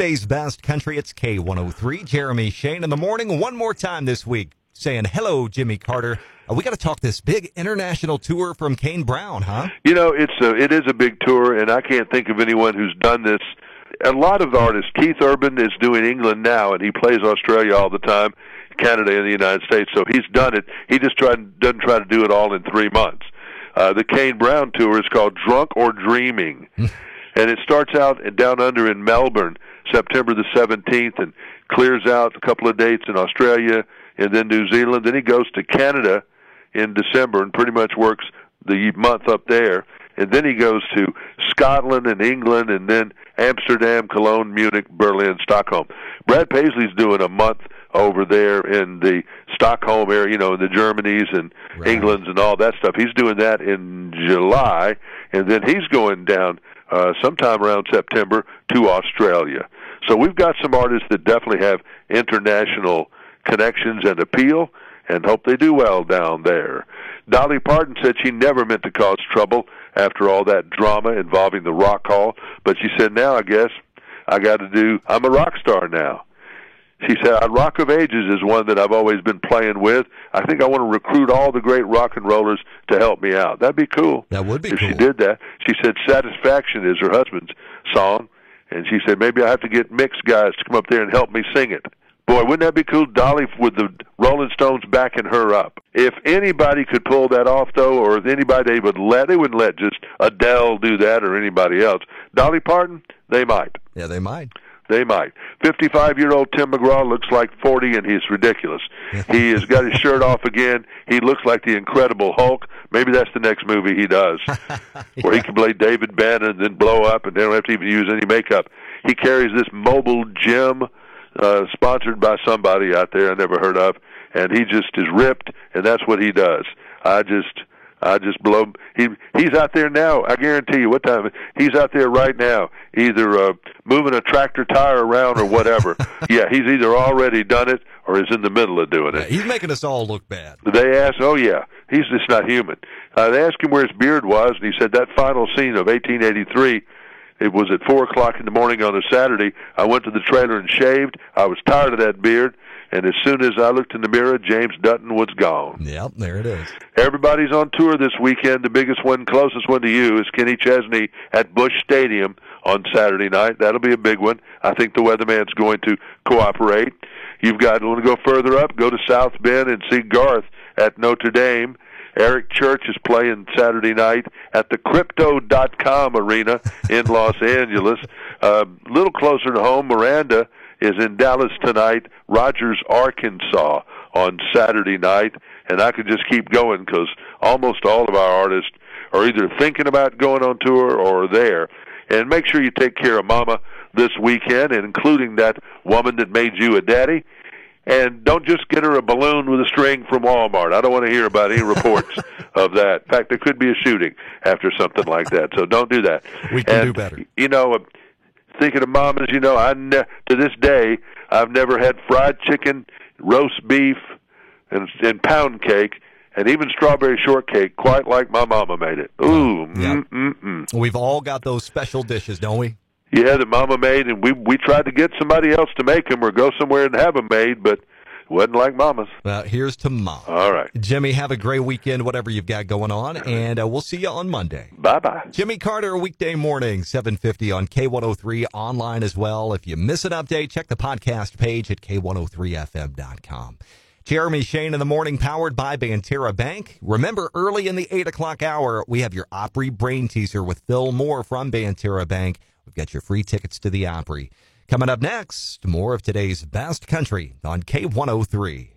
Weekdays best country. It's K103. Jeremy Shane in the morning. One more time this week saying hello, Jimmy Carter. Uh, we got to talk this big international tour from Kane Brown, huh? You know, it's a, it is a big tour, and I can't think of anyone who's done this. A lot of artists. Keith Urban is doing England now, and he plays Australia all the time, Canada and the United States. So he's done it. He just tried, doesn't try to do it all in three months. Uh, the Kane Brown tour is called Drunk or Dreaming, and it starts out down under in Melbourne, September the 17th, and clears out a couple of dates in Australia and then New Zealand. Then he goes to Canada in December and pretty much works the month up there. And then he goes to Scotland and England and then Amsterdam, Cologne, Munich, Berlin, Stockholm. Brad Paisley's doing a month over there in the Stockholm area, you know, in the Germanys and Right. Englands and all that stuff. He's doing that in July, and then he's going down uh, sometime around September to Australia. So we've got some artists that definitely have international connections and appeal, and hope they do well down there. Dolly Parton said she never meant to cause trouble after all that drama involving the Rock Hall, but she said now I guess I got to do. I'm a rock star now. She said, uh, "Rock of Ages is one that I've always been playing with. I think I want to recruit all the great rock and rollers to help me out. That'd be cool. That would be cool. if she did that." She said, "Satisfaction is her husband's song, and she said maybe I have to get Mick's guys to come up there and help me sing it." Boy, wouldn't that be cool? Dolly with the Rolling Stones backing her up. If anybody could pull that off, though, or if anybody they would let, they wouldn't let just Adele do that or anybody else. Dolly Parton, they might. Yeah, they might. They might. 55 year old Tim McGraw looks like 40 and he's ridiculous. he has got his shirt off again. He looks like the Incredible Hulk. Maybe that's the next movie he does, where he can play David Banner and then blow up and they don't have to even use any makeup. He carries this mobile gym, uh, sponsored by somebody out there I never heard of, and he just is ripped, and that's what he does. I just. I just blow. He he's out there now. I guarantee you. What time? He's out there right now, either uh, moving a tractor tire around or whatever. yeah, he's either already done it or is in the middle of doing Yeah, it. he's making us all look bad. They asked, "Oh yeah, he's just not human." Uh, they asked him where his beard was, and he said that final scene of 1883. It was at four o'clock in the morning on a Saturday. I went to the trailer and shaved. I was tired of that beard, and as soon as I looked in the mirror, James Dutton was gone. Yep, there it is. Everybody's on tour this weekend. The biggest one, closest one to you, is Kenny Chesney at Busch Stadium on Saturday night. That'll be a big one. I think the weatherman's going to cooperate. You've got want to go further up, go to South Bend and see Garth at Notre Dame. Eric Church is playing Saturday night at the Crypto.com Arena in Los Angeles. A little closer to home, Miranda is in Dallas tonight. Rogers, Arkansas on Saturday night. And I could just keep going because almost all of our artists are either thinking about going on tour or there. And make sure you take care of Mama this weekend, including that woman that made you a daddy. And don't just get her a balloon with a string from Walmart. I don't want to hear about any reports of that. In fact, there could be a shooting after something like that. So don't do that. We can And, do better. You know, thinking of mamas, you know, I ne- to this day I've never had fried chicken, roast beef, and, and pound cake, and even strawberry shortcake quite like my mama made it. Ooh, Yeah. mm. We've all got those special dishes, don't we? Yeah, that mama made, and we we tried to get somebody else to make them or go somewhere and have them made, but wasn't like mama's. Well, here's to mom. All right, Jimmy, have a great weekend, whatever you've got going on, and uh, we'll see you on Monday. bye bye. Jimmy Carter, weekday morning, 750 on K103, online as well. If you miss an update, check the podcast page at K103FM.com. Jeremy Shane in the morning, powered by Banterra Bank. Remember, early in the 8 o'clock hour, we have your Opry Brain Teaser with Phil Moore from Banterra Bank. We've got your free tickets to the Opry. Coming up next, more of today's best country on K103.